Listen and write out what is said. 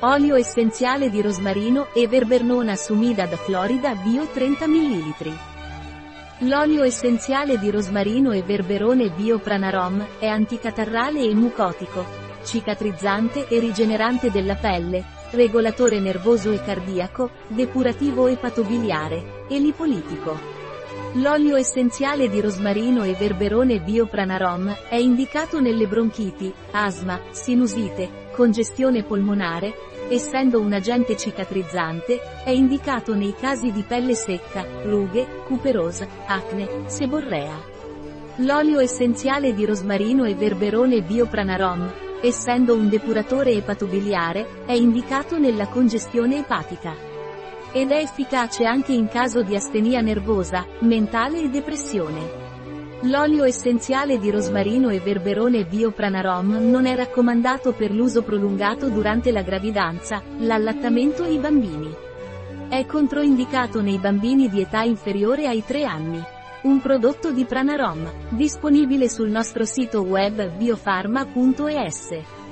Olio essenziale di rosmarino e verbernona sumida da Florida Bio 30 ml. L'olio essenziale di rosmarino e verberone Bio Pranarom è anticatarrale e mucotico, cicatrizzante e rigenerante della pelle, regolatore nervoso e cardiaco, depurativo e patobiliare, e lipolitico. L'olio essenziale di rosmarino e verberone Biopranarom è indicato nelle bronchiti, asma, sinusite, congestione polmonare, essendo un agente cicatrizzante, è indicato nei casi di pelle secca, rughe, cuperosa, acne, seborrea. L'olio essenziale di rosmarino e verberone Biopranarom, essendo un depuratore epatobiliare, è indicato nella congestione epatica. Ed è efficace anche in caso di astenia nervosa, mentale e depressione. L'olio essenziale di rosmarino e verberone Biopranarom non è raccomandato per l'uso prolungato durante la gravidanza, l'allattamento e i bambini. È controindicato nei bambini di età inferiore ai 3 anni. Un prodotto di Pranarom, disponibile sul nostro sito web biofarma.es.